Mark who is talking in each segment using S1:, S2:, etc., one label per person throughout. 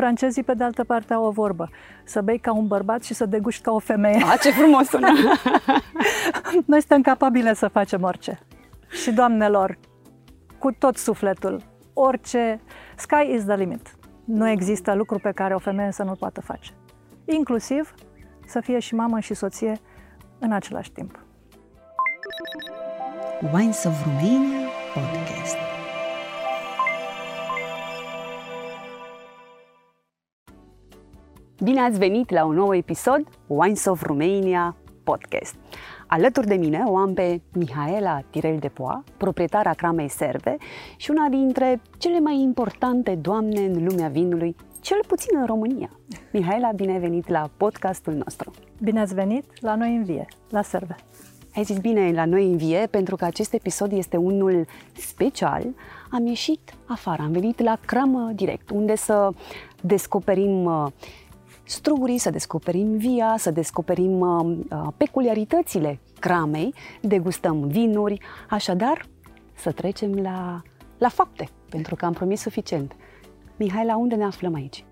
S1: Francezii, pe de altă parte, au o vorbă. Să bei ca un bărbat și să deguști ca o femeie.
S2: A, ce frumos sună!
S1: Noi suntem capabile să facem orice. Și, doamnelor, cu tot sufletul, orice, sky is the limit. Nu există lucru pe care o femeie să nu poată face. Inclusiv să fie și mamă și soție în același timp.
S2: Wines of Romania Podcast Bine ați venit la un nou episod Wines of Romania Podcast. Alături de mine o am pe Mihaela Tirel de Poa, proprietara Cramei Serve și una dintre cele mai importante doamne în lumea vinului, cel puțin în România. Mihaela, bine ai venit la podcastul nostru.
S1: Bine ați venit la noi în vie, la Serve.
S2: Ai zis bine la noi în vie pentru că acest episod este unul special. Am ieșit afară, am venit la Cramă Direct, unde să descoperim uh, strugurii, să descoperim via, să descoperim uh, uh, peculiaritățile cramei, degustăm vinuri, așadar să trecem la, la fapte, pentru că am promis suficient. Mihai, la unde ne aflăm aici?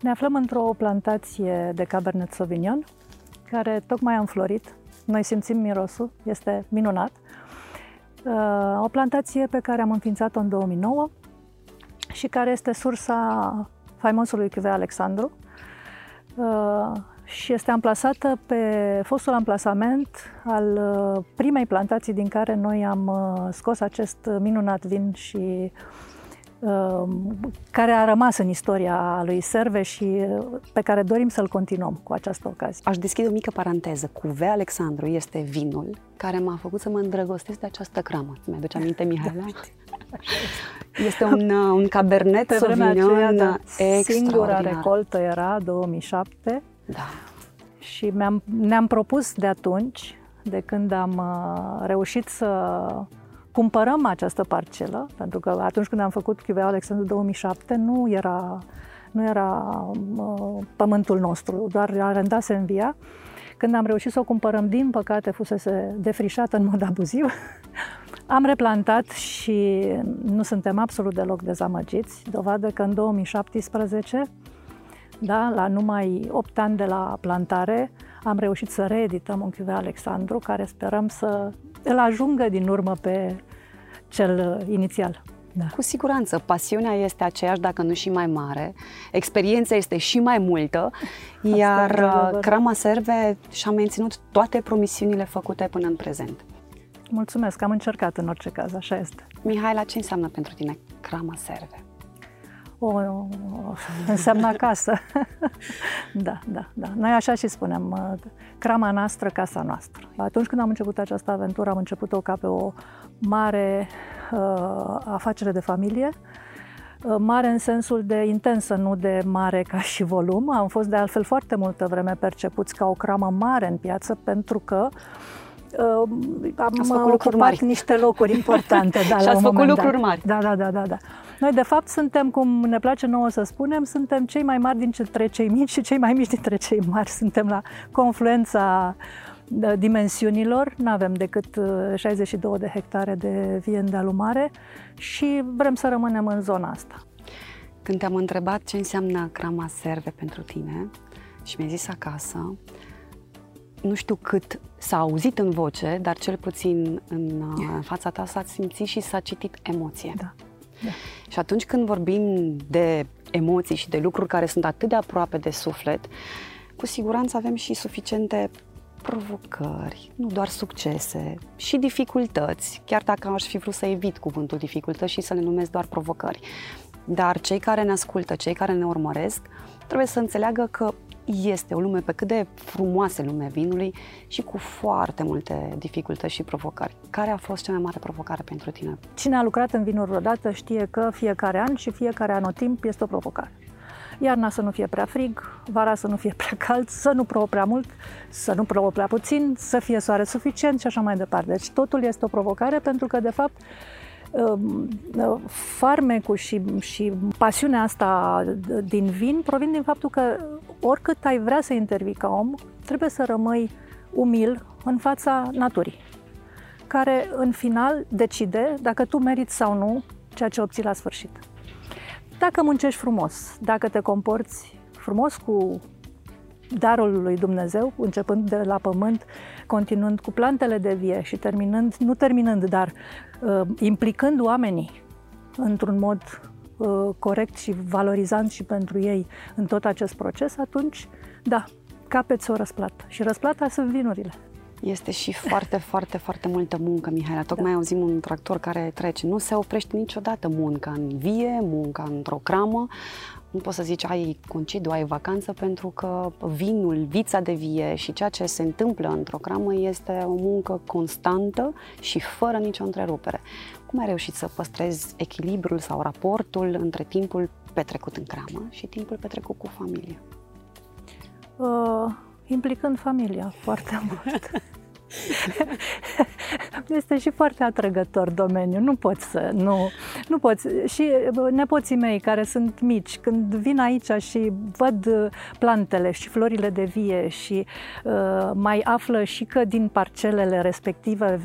S1: Ne aflăm într-o plantație de Cabernet Sauvignon, care tocmai a înflorit. Noi simțim mirosul, este minunat. Uh, o plantație pe care am înființat-o în 2009 și care este sursa faimosului Cuvée Alexandru, Uh, și este amplasată pe fostul amplasament al uh, primei plantații din care noi am uh, scos acest minunat vin și care a rămas în istoria lui Serve și pe care dorim să-l continuăm cu această ocazie.
S2: Aș deschide o mică paranteză. Cuvea Alexandru este vinul care m-a făcut să mă îndrăgostesc de această cramă. Mi-aduce aminte, Mihaela? Este un, uh, un cabernet
S1: Pe
S2: Sauvignon aceea, da,
S1: Singura recoltă era 2007.
S2: Da.
S1: Și mi-am, ne-am propus de atunci, de când am uh, reușit să cumpărăm această parcelă, pentru că atunci când am făcut Cuvea Alexandru 2007 nu era, nu era uh, pământul nostru, doar arendase în via. Când am reușit să o cumpărăm, din păcate, fusese defrișată în mod abuziv. am replantat și nu suntem absolut deloc dezamăgiți. Dovadă că în 2017, da, la numai 8 ani de la plantare, am reușit să reedităm un Cuvée Alexandru, care sperăm să îl ajungă din urmă pe cel inițial.
S2: Da. Cu siguranță, pasiunea este aceeași, dacă nu și mai mare, experiența este și mai multă, iar uh, Crama Serve și-a menținut toate promisiunile făcute până în prezent.
S1: Mulțumesc, am încercat în orice caz, așa este.
S2: Mihai, la ce înseamnă pentru tine Crama Serve?
S1: O, o, înseamnă acasă. da, da, da. Noi așa și spunem, uh, crama noastră, casa noastră. Atunci când am început această aventură, am început-o ca pe o mare uh, afacere de familie, uh, mare în sensul de intensă, nu de mare ca și volum. Am fost de altfel foarte multă vreme percepuți ca o cramă mare în piață pentru că uh, am ocupat mari. niște locuri importante.
S2: Da, și ați făcut lucruri dat. mari.
S1: Da, da, da, da, da. Noi, de fapt, suntem, cum ne place nouă să spunem, suntem cei mai mari dintre cei mici și cei mai mici dintre cei mari. Suntem la confluența dimensiunilor, nu avem decât 62 uh, de hectare de vie în dealul mare și vrem să rămânem în zona asta.
S2: Când te-am întrebat ce înseamnă crama serve pentru tine și mi-ai zis acasă, nu știu cât s-a auzit în voce, dar cel puțin în, uh, în fața ta s-a simțit și s-a citit emoție.
S1: Da. da.
S2: Și atunci când vorbim de emoții și de lucruri care sunt atât de aproape de suflet, cu siguranță avem și suficiente provocări, nu doar succese, și dificultăți, chiar dacă aș fi vrut să evit cuvântul dificultăți și să le numesc doar provocări. Dar cei care ne ascultă, cei care ne urmăresc, trebuie să înțeleagă că este o lume pe cât de frumoasă lumea vinului și cu foarte multe dificultăți și provocări. Care a fost cea mai mare provocare pentru tine?
S1: Cine a lucrat în vinuri vreodată știe că fiecare an și fiecare anotimp este o provocare iarna să nu fie prea frig, vara să nu fie prea cald, să nu plouă prea mult, să nu plouă prea puțin, să fie soare suficient și așa mai departe. Deci totul este o provocare pentru că, de fapt, um, farmecul și, și pasiunea asta din vin provin din faptul că oricât ai vrea să intervii ca om, trebuie să rămâi umil în fața naturii, care în final decide dacă tu meriți sau nu ceea ce obții la sfârșit. dacă muncești frumos, dacă te comporți frumos cu darul lui Dumnezeu, începând de la pământ, continuând cu plantele de vie și terminând, nu terminând, dar uh, implicând oamenii într-un mod uh, corect și valorizant și pentru ei în tot acest proces, atunci, da, capeți o răsplată. Și răsplata sunt vinurile.
S2: Este și foarte, foarte, foarte multă muncă, Mihaela. Tocmai da. auzim un tractor care trece. Nu se oprește niciodată munca în vie, munca într-o cramă. Nu poți să zici ai concediu, ai vacanță, pentru că vinul, vița de vie și ceea ce se întâmplă într-o cramă este o muncă constantă și fără nicio întrerupere. Cum ai reușit să păstrezi echilibrul sau raportul între timpul petrecut în cramă și timpul petrecut cu familie?
S1: Uh, implicând familia foarte mult. este și foarte atrăgător domeniu. Nu poți să, nu, nu poți. Și nepoții mei care sunt mici, când vin aici și văd plantele și florile de vie și uh, mai află și că din parcelele respective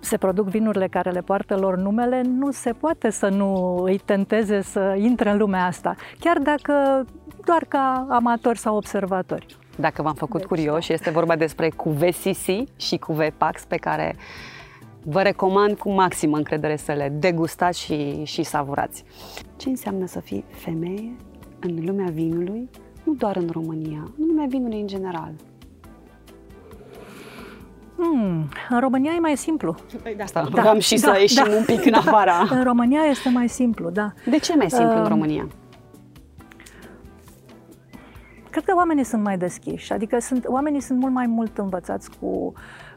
S1: se produc vinurile care le poartă lor numele, nu se poate să nu îi tenteze să intre în lumea asta, chiar dacă doar ca amatori sau observatori.
S2: Dacă v-am făcut deci, curioși, este vorba despre cuve CC și cuve Pax pe care vă recomand cu maximă încredere să le degustați și, și savurați. Ce înseamnă să fii femeie în lumea vinului, nu doar în România, în lumea vinului în general?
S1: Hmm, în România e mai simplu.
S2: Păi de asta da, vreau și da, să ieșim da, un pic în afara.
S1: Da. În România este mai simplu, da.
S2: De ce mai simplu uh, în România?
S1: Cred că oamenii sunt mai deschiși, adică sunt, oamenii sunt mult mai mult învățați cu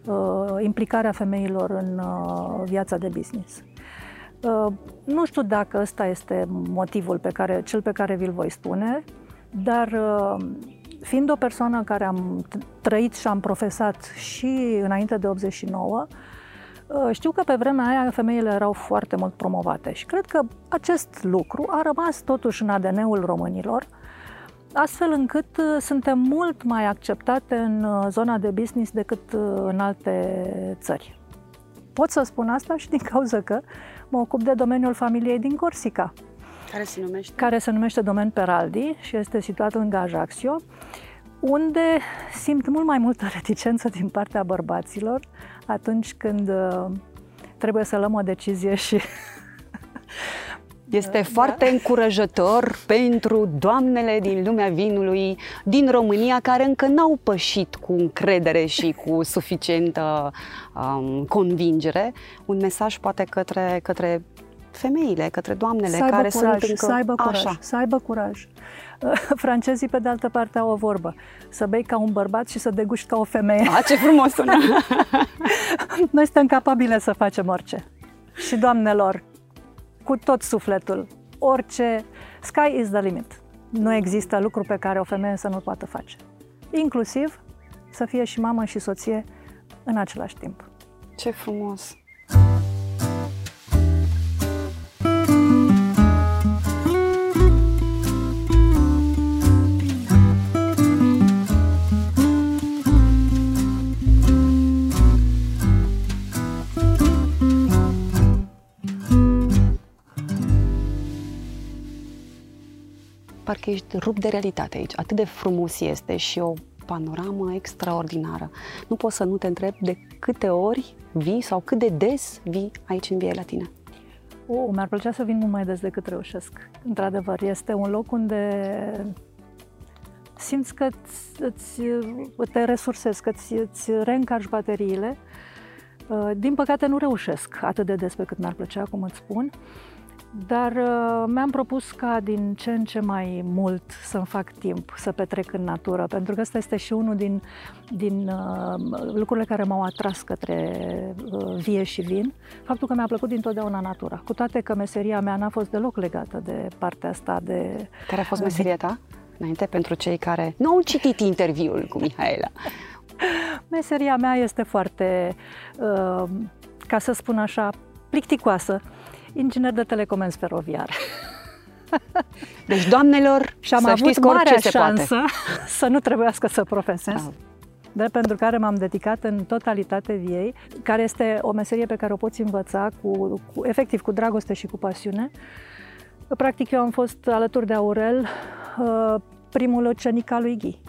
S1: uh, implicarea femeilor în uh, viața de business. Uh, nu știu dacă ăsta este motivul pe care, cel pe care vi-l voi spune, dar uh, fiind o persoană care am trăit și am profesat și înainte de 89, uh, știu că pe vremea aia femeile erau foarte mult promovate și cred că acest lucru a rămas totuși în ADN-ul românilor, astfel încât uh, suntem mult mai acceptate în uh, zona de business decât în alte țări. Pot să spun asta și din cauza că mă ocup de domeniul familiei din Corsica,
S2: care se numește?
S1: Care se numește Domen Peraldi și este situat în Gajaxio, unde simt mult mai multă reticență din partea bărbaților atunci când uh, trebuie să luăm o decizie și
S2: Este da. foarte încurajător pentru doamnele din lumea vinului din România care încă n-au pășit cu încredere și cu suficientă um, convingere. Un mesaj poate către, către femeile, către doamnele
S1: să
S2: care
S1: curaj,
S2: sunt încă
S1: să aibă curaj,
S2: așa.
S1: Să aibă curaj. Francezii, pe de altă parte, au o vorbă. Să bei ca un bărbat și să deguști ca o femeie.
S2: A, ce frumos sună!
S1: Noi suntem capabile să facem orice. Și doamnelor, cu tot sufletul, orice, sky is the limit. Nu există lucru pe care o femeie să nu poată face. Inclusiv să fie și mamă și soție în același timp.
S2: Ce frumos! Parcă ești rupt de realitate aici. Atât de frumos este și o panoramă extraordinară. Nu poți să nu te întreb de câte ori vii sau cât de des vii aici în Via Latina.
S1: Oh, mi-ar plăcea să vin mult mai des decât reușesc. Într-adevăr, este un loc unde simți că îți, te resursezi, că îți, îți reîncarci bateriile. Uh, din păcate nu reușesc atât de des pe cât mi-ar plăcea, cum îți spun. Dar uh, mi-am propus ca din ce în ce mai mult să-mi fac timp să petrec în natură, pentru că ăsta este și unul din, din uh, lucrurile care m-au atras către uh, vie și vin, faptul că mi-a plăcut dintotdeauna natura, cu toate că meseria mea n-a fost deloc legată de partea asta de...
S2: Care a fost meseria ta? Înainte, pentru cei care nu au citit interviul cu Mihaela.
S1: Meseria mea este foarte, uh, ca să spun așa, plicticoasă inginer de telecomenzi feroviar.
S2: Deci, doamnelor,
S1: și am
S2: să
S1: avut
S2: știți că
S1: marea
S2: se
S1: șansă
S2: poate.
S1: să nu trebuiască să profesez.
S2: Bravo.
S1: De pentru care m-am dedicat în totalitate viei, care este o meserie pe care o poți învăța cu, cu efectiv cu dragoste și cu pasiune. Practic eu am fost alături de Aurel uh, primul ucenic al lui Ghi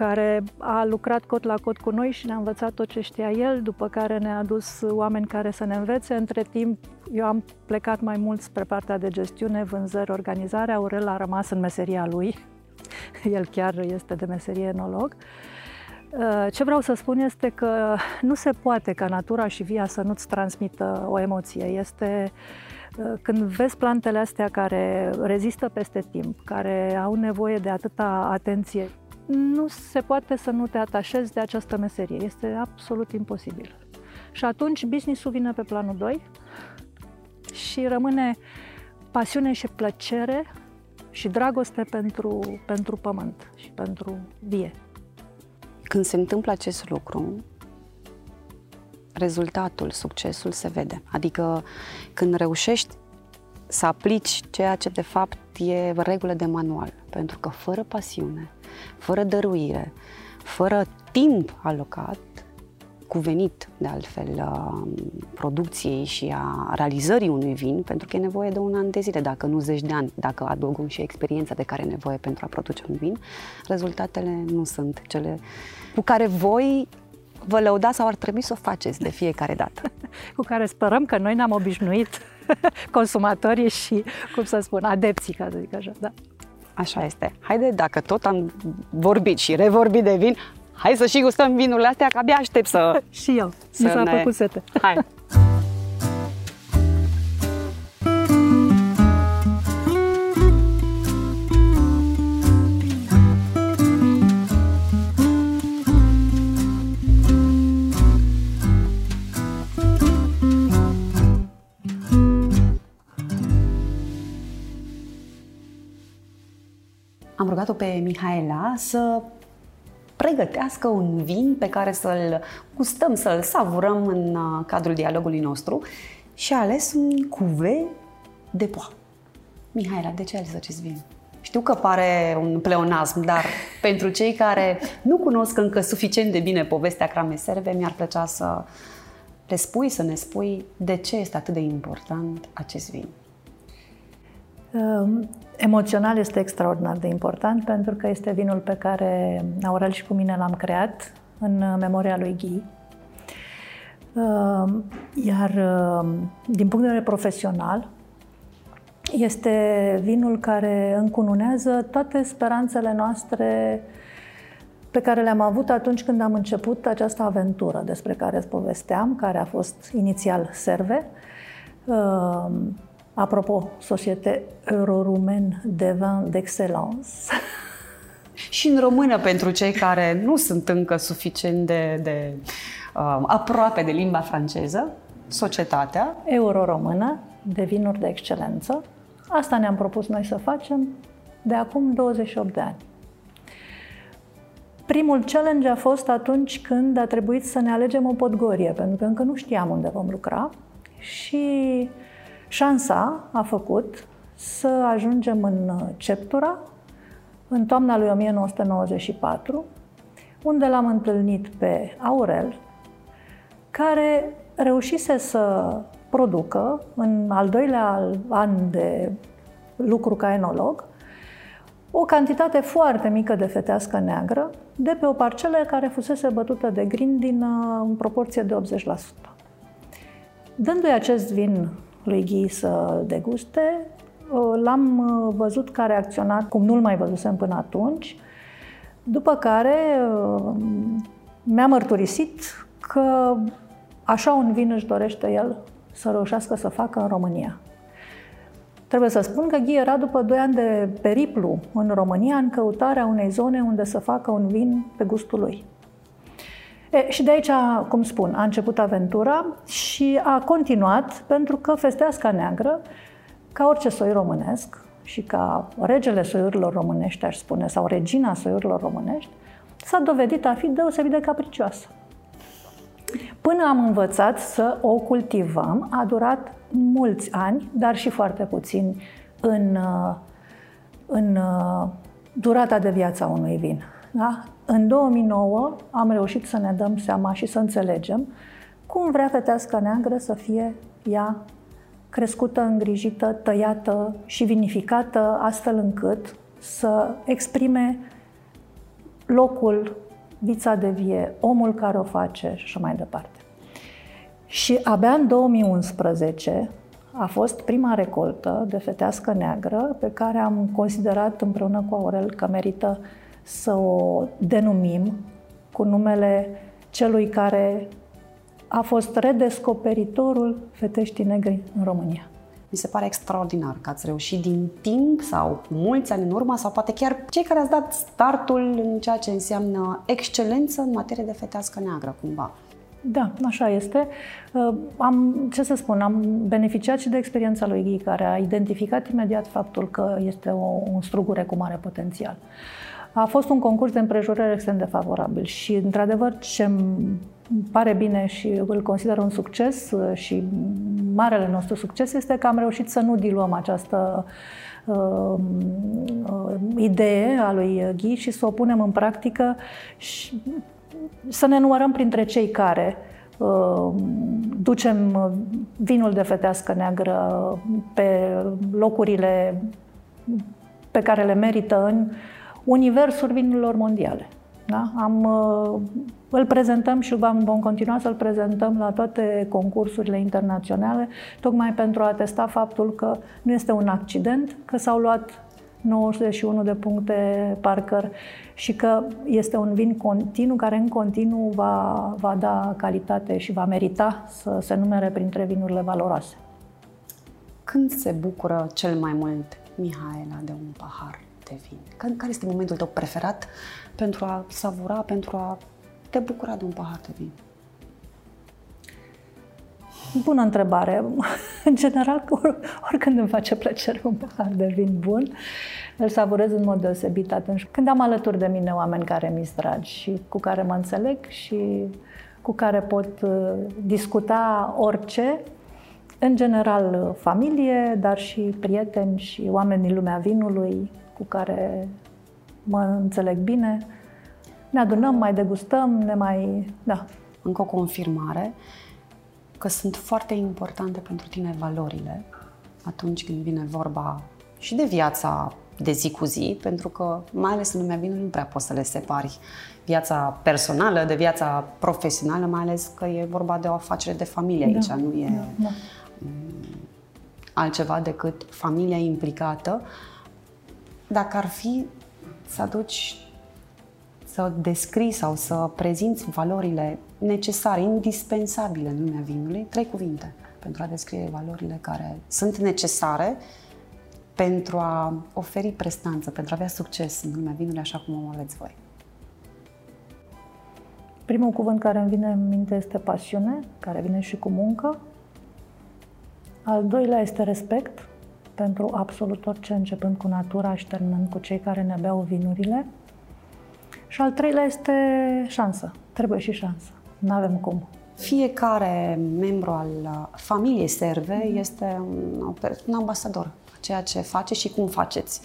S1: care a lucrat cot la cot cu noi și ne-a învățat tot ce știa el, după care ne-a adus oameni care să ne învețe. Între timp, eu am plecat mai mult spre partea de gestiune, vânzări, organizare. Aurel a rămas în meseria lui. El chiar este de meserie enolog. Uh, ce vreau să spun este că nu se poate ca natura și via să nu-ți transmită o emoție. Este uh, când vezi plantele astea care rezistă peste timp, care au nevoie de atâta atenție, nu se poate să nu te atașezi de această meserie. Este absolut imposibil. Și atunci business-ul vine pe planul 2 și rămâne pasiune și plăcere și dragoste pentru, pentru pământ și pentru vie.
S2: Când se întâmplă acest lucru, rezultatul, succesul se vede. Adică când reușești să aplici ceea ce de fapt e regulă de manual. Pentru că fără pasiune, fără dăruire, fără timp alocat, cuvenit de altfel producției și a realizării unui vin, pentru că e nevoie de un an de zile, dacă nu zeci de ani, dacă adăugăm și experiența de care e nevoie pentru a produce un vin, rezultatele nu sunt cele cu care voi vă lăudați sau ar trebui să o faceți de fiecare dată.
S1: cu care sperăm că noi ne-am obișnuit consumatorii și, cum să spun, adepții, ca să zic așa, da.
S2: Așa este. Haide, dacă tot am vorbit și revorbit de vin, hai să și gustăm vinurile astea, că abia aștept să...
S1: și eu, să mi s-a ne... făcut sete.
S2: Hai! Rugat-o pe Mihaela să pregătească un vin pe care să-l gustăm, să-l savurăm în uh, cadrul dialogului nostru și a ales un cuve de poa. Mihaela, de ce ai ales acest vin? Știu că pare un pleonasm, dar pentru cei care nu cunosc încă suficient de bine povestea Crame Serve, mi-ar plăcea să le spui, să ne spui de ce este atât de important acest vin.
S1: Um, emoțional este extraordinar de important pentru că este vinul pe care Aurel și cu mine l-am creat în memoria lui Ghi. Um, iar um, din punct de vedere profesional, este vinul care încununează toate speranțele noastre pe care le-am avut atunci când am început această aventură despre care îți povesteam, care a fost inițial Serve. Apropo, Societe Eurorumen de Vin d'Excellence.
S2: Și în română, pentru cei care nu sunt încă suficient de, de uh, aproape de limba franceză, Societatea
S1: Euro-Română de vinuri de excelență. Asta ne-am propus noi să facem de acum 28 de ani. Primul challenge a fost atunci când a trebuit să ne alegem o podgorie, pentru că încă nu știam unde vom lucra și Șansa a făcut să ajungem în Ceptura, în toamna lui 1994, unde l-am întâlnit pe Aurel, care reușise să producă, în al doilea an de lucru ca enolog, o cantitate foarte mică de fetească neagră de pe o parcelă care fusese bătută de grin din, uh, în proporție de 80%. Dându-i acest vin lui Ghi să deguste. L-am uh, văzut că a reacționat cum nu-l mai văzusem până atunci, după care uh, mi-a mărturisit că așa un vin își dorește el să reușească să facă în România. Trebuie să spun că Ghi era după 2 ani de periplu în România în căutarea unei zone unde să facă un vin pe gustul lui. E, și de aici, cum spun, a început aventura și a continuat pentru că festeasca neagră, ca orice soi românesc și ca regele soiurilor românești, aș spune, sau regina soiurilor românești, s-a dovedit a fi deosebit de capricioasă. Până am învățat să o cultivăm, a durat mulți ani, dar și foarte puțini în, în durata de viața unui vin. Da? În 2009 am reușit să ne dăm seama și să înțelegem cum vrea fetească neagră să fie ea crescută, îngrijită, tăiată și vinificată astfel încât să exprime locul, vița de vie, omul care o face și așa mai departe. Și abia în 2011 a fost prima recoltă de fetească neagră pe care am considerat împreună cu Aurel că merită să o denumim cu numele celui care a fost redescoperitorul feteștii negri în România.
S2: Mi se pare extraordinar că ați reușit din timp sau cu mulți ani în urmă sau poate chiar cei care ați dat startul în ceea ce înseamnă excelență în materie de fetească neagră, cumva.
S1: Da, așa este. Uh, am, ce să spun, am beneficiat și de experiența lui Ghi, care a identificat imediat faptul că este o, un strugure cu mare potențial. A fost un concurs de împrejurări extrem de favorabil și, într-adevăr, ce îmi pare bine și îl consider un succes uh, și marele nostru succes este că am reușit să nu diluăm această uh, uh, idee a lui Ghi și să o punem în practică și să ne numărăm printre cei care uh, ducem vinul de fetească neagră pe locurile pe care le merită în universul vinurilor mondiale. Da? Am, uh, îl prezentăm și vom, vom continua să-l prezentăm la toate concursurile internaționale, tocmai pentru a testa faptul că nu este un accident, că s-au luat 91 de puncte Parker și că este un vin continuu care în continuu va, va da calitate și va merita să se numere printre vinurile valoroase.
S2: Când se bucură cel mai mult Mihaela de un pahar de vin? Care este momentul tău preferat pentru a savura, pentru a te bucura de un pahar de vin?
S1: Bună întrebare. În general, oricând îmi face plăcere un pahar de vin bun, îl savurez în mod deosebit atunci când am alături de mine oameni care mi-s dragi și cu care mă înțeleg și cu care pot uh, discuta orice, în general familie, dar și prieteni și oameni din lumea vinului cu care mă înțeleg bine. Ne adunăm, mai degustăm, ne mai... da.
S2: Încă o confirmare că sunt foarte importante pentru tine valorile atunci când vine vorba și de viața de zi cu zi, pentru că, mai ales în lumea vinului, nu prea poți să le separi viața personală de viața profesională, mai ales că e vorba de o afacere de familie aici, da, nu e da, da. altceva decât familia implicată. Dacă ar fi să aduci să descrii sau să prezinți valorile necesare, indispensabile în lumea vinului, trei cuvinte pentru a descrie valorile care sunt necesare pentru a oferi prestanță, pentru a avea succes în lumea vinului așa cum o aveți voi.
S1: Primul cuvânt care îmi vine în minte este pasiune, care vine și cu muncă. Al doilea este respect pentru absolut orice, începând cu natura și terminând cu cei care ne beau vinurile. Și al treilea este șansă. Trebuie și șansă. Nu avem cum.
S2: Fiecare membru al uh, familiei serve mm-hmm. este un, un ambasador ceea ce face și cum faceți.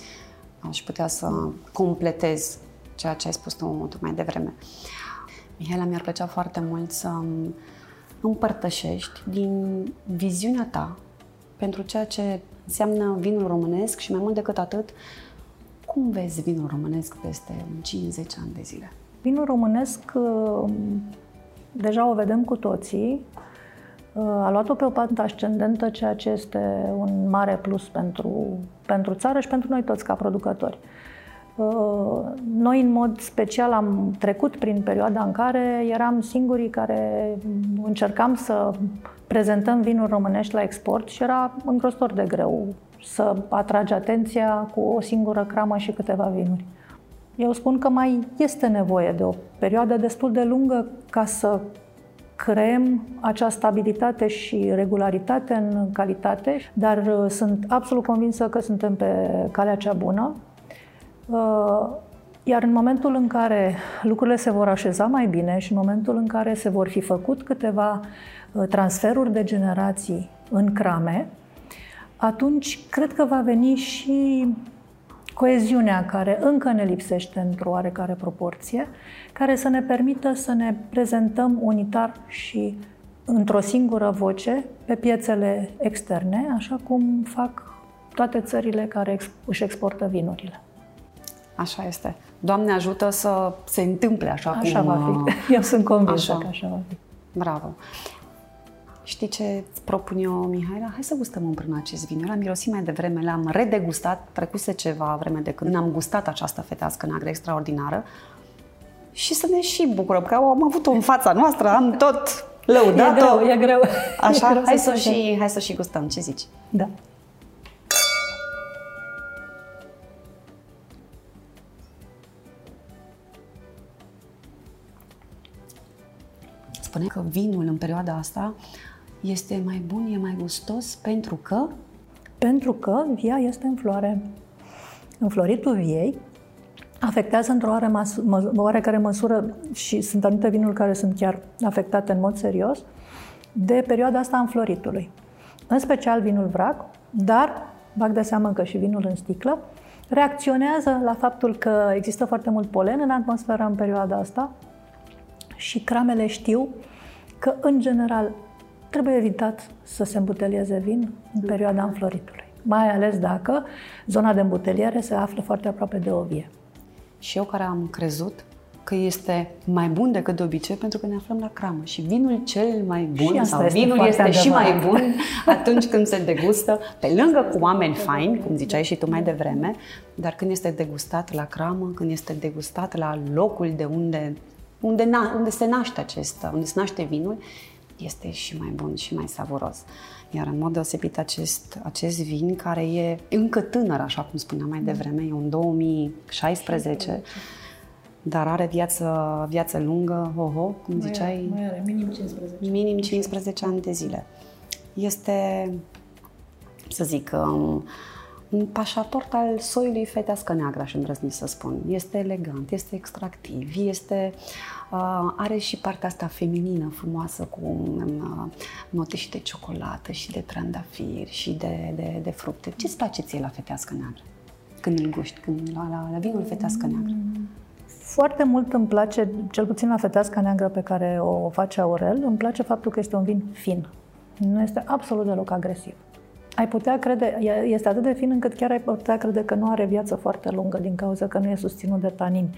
S2: Aș putea să completez ceea ce ai spus tu mai devreme. Mihaela, mi-ar plăcea foarte mult să împărtășești din viziunea ta pentru ceea ce înseamnă vinul românesc și mai mult decât atât, cum vezi vinul românesc peste 5-10 ani de zile?
S1: Vinul românesc, uh, deja o vedem cu toții, uh, a luat-o pe o pantă ascendentă, ceea ce este un mare plus pentru, pentru țară și pentru noi toți ca producători. Uh, noi, în mod special, am trecut prin perioada în care eram singurii care încercam să prezentăm vinuri românești la export și era îngrozitor de greu să atragi atenția cu o singură cramă și câteva vinuri. Eu spun că mai este nevoie de o perioadă destul de lungă ca să creăm acea stabilitate și regularitate în calitate, dar uh, sunt absolut convinsă că suntem pe calea cea bună. Uh, iar în momentul în care lucrurile se vor așeza mai bine și în momentul în care se vor fi făcut câteva uh, transferuri de generații în crame, atunci cred că va veni și coeziunea care încă ne lipsește într-o oarecare proporție, care să ne permită să ne prezentăm unitar și într-o singură voce pe piețele externe, așa cum fac toate țările care își exportă vinurile.
S2: Așa este. Doamne ajută să se întâmple așa,
S1: așa
S2: cum...
S1: va fi. Uh, Eu sunt convinsă așa. că așa va fi.
S2: Bravo. Știi ce îți propun eu, Mihaela? Hai să gustăm împreună acest vin. Eu l-am mirosit mai devreme, l-am redegustat, trecuse ceva vreme de când am gustat această fetească neagră extraordinară și să ne și bucurăm, că am avut-o în fața noastră, am tot lăudat-o.
S1: E greu, e greu.
S2: Așa?
S1: E greu
S2: hai, să, să și, hai să și gustăm. Ce zici?
S1: Da.
S2: Spune că vinul în perioada asta este mai bun, e mai gustos pentru că?
S1: Pentru că via este în floare. Înfloritul viei afectează într-o oare mas- mă- oarecare măsură și sunt anumite vinuri care sunt chiar afectate în mod serios de perioada asta a înfloritului. În special vinul vrac, dar bag de seamă că și vinul în sticlă reacționează la faptul că există foarte mult polen în atmosferă în perioada asta și cramele știu că, în general, trebuie evitat să se îmbutelieze vin în perioada înfloritului. Mai ales dacă zona de îmbuteliere se află foarte aproape de o vie.
S2: Și eu care am crezut că este mai bun decât de obicei pentru că ne aflăm la cramă și vinul cel mai bun
S1: și
S2: sau
S1: este
S2: vinul este
S1: adevărat.
S2: și mai bun atunci când se degustă pe lângă cu oameni faini, cum ziceai și tu mai devreme, dar când este degustat la cramă, când este degustat la locul de unde unde, na, unde se naște acesta, unde se naște vinul, este și mai bun și mai savuros. Iar în mod deosebit acest, acest vin, care e încă tânăr, așa cum spuneam mai devreme, e un 2016, dar are viață, viață lungă, ho-ho, cum
S1: mai
S2: ziceai?
S1: Are, mai are, minim 15.
S2: Minim 15 ani de zile. Este, să zic, um, un pașaport al soiului fetească neagră, aș îndrăzni să spun. Este elegant, este extractiv, este, uh, are și partea asta feminină frumoasă cu uh, note și de ciocolată și de trandafiri și de, de, de fructe. Ce-ți place ție la fetească neagră? Când îl guști, când, la, la, la vinul fetească neagră?
S1: Foarte mult îmi place, cel puțin la fetească neagră pe care o face Aurel, îmi place faptul că este un vin fin. Nu este absolut deloc agresiv ai putea crede, este atât de fin încât chiar ai putea crede că nu are viață foarte lungă din cauza că nu e susținut de tanini.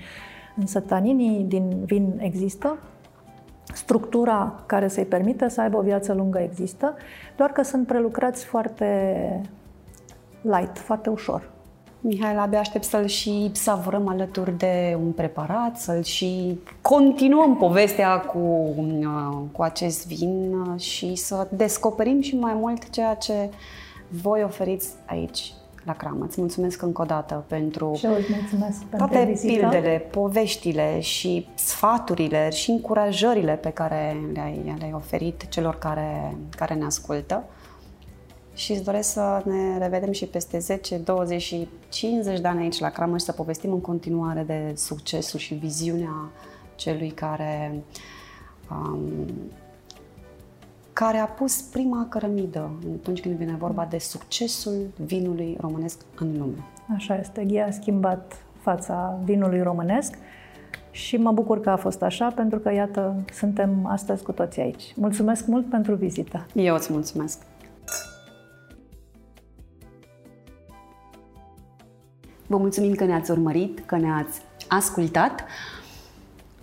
S1: Însă taninii din vin există, structura care să-i permită să aibă o viață lungă există, doar că sunt prelucrați foarte light, foarte ușor.
S2: Mihai, abia aștept să-l și savurăm alături de un preparat, să-l și continuăm povestea cu, uh, cu acest vin și să descoperim și mai mult ceea ce voi oferiți aici la Cramă. Îți mulțumesc încă o dată pentru
S1: și mulțumesc
S2: toate pentru pildele, poveștile și sfaturile și încurajările pe care le-ai, le-ai oferit celor care, care ne ascultă. Și îți doresc să ne revedem și peste 10, 20 și 50 de ani aici la Cramă și să povestim în continuare de succesul și viziunea celui care um, care a pus prima cărămidă atunci când vine vorba de succesul vinului românesc în lume.
S1: Așa este, Ghia a schimbat fața vinului românesc și mă bucur că a fost așa, pentru că, iată, suntem astăzi cu toții aici. Mulțumesc mult pentru vizită.
S2: Eu îți mulțumesc. Vă mulțumim că ne-ați urmărit, că ne-ați ascultat.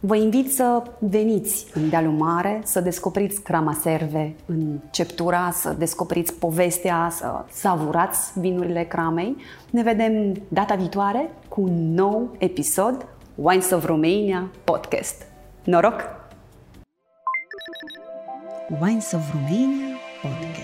S2: Vă invit să veniți în Dealul Mare, să descoperiți crama serve în Ceptura, să descoperiți povestea, să savurați vinurile cramei. Ne vedem data viitoare cu un nou episod Wines of Romania podcast. Noroc! Wines of Romania podcast.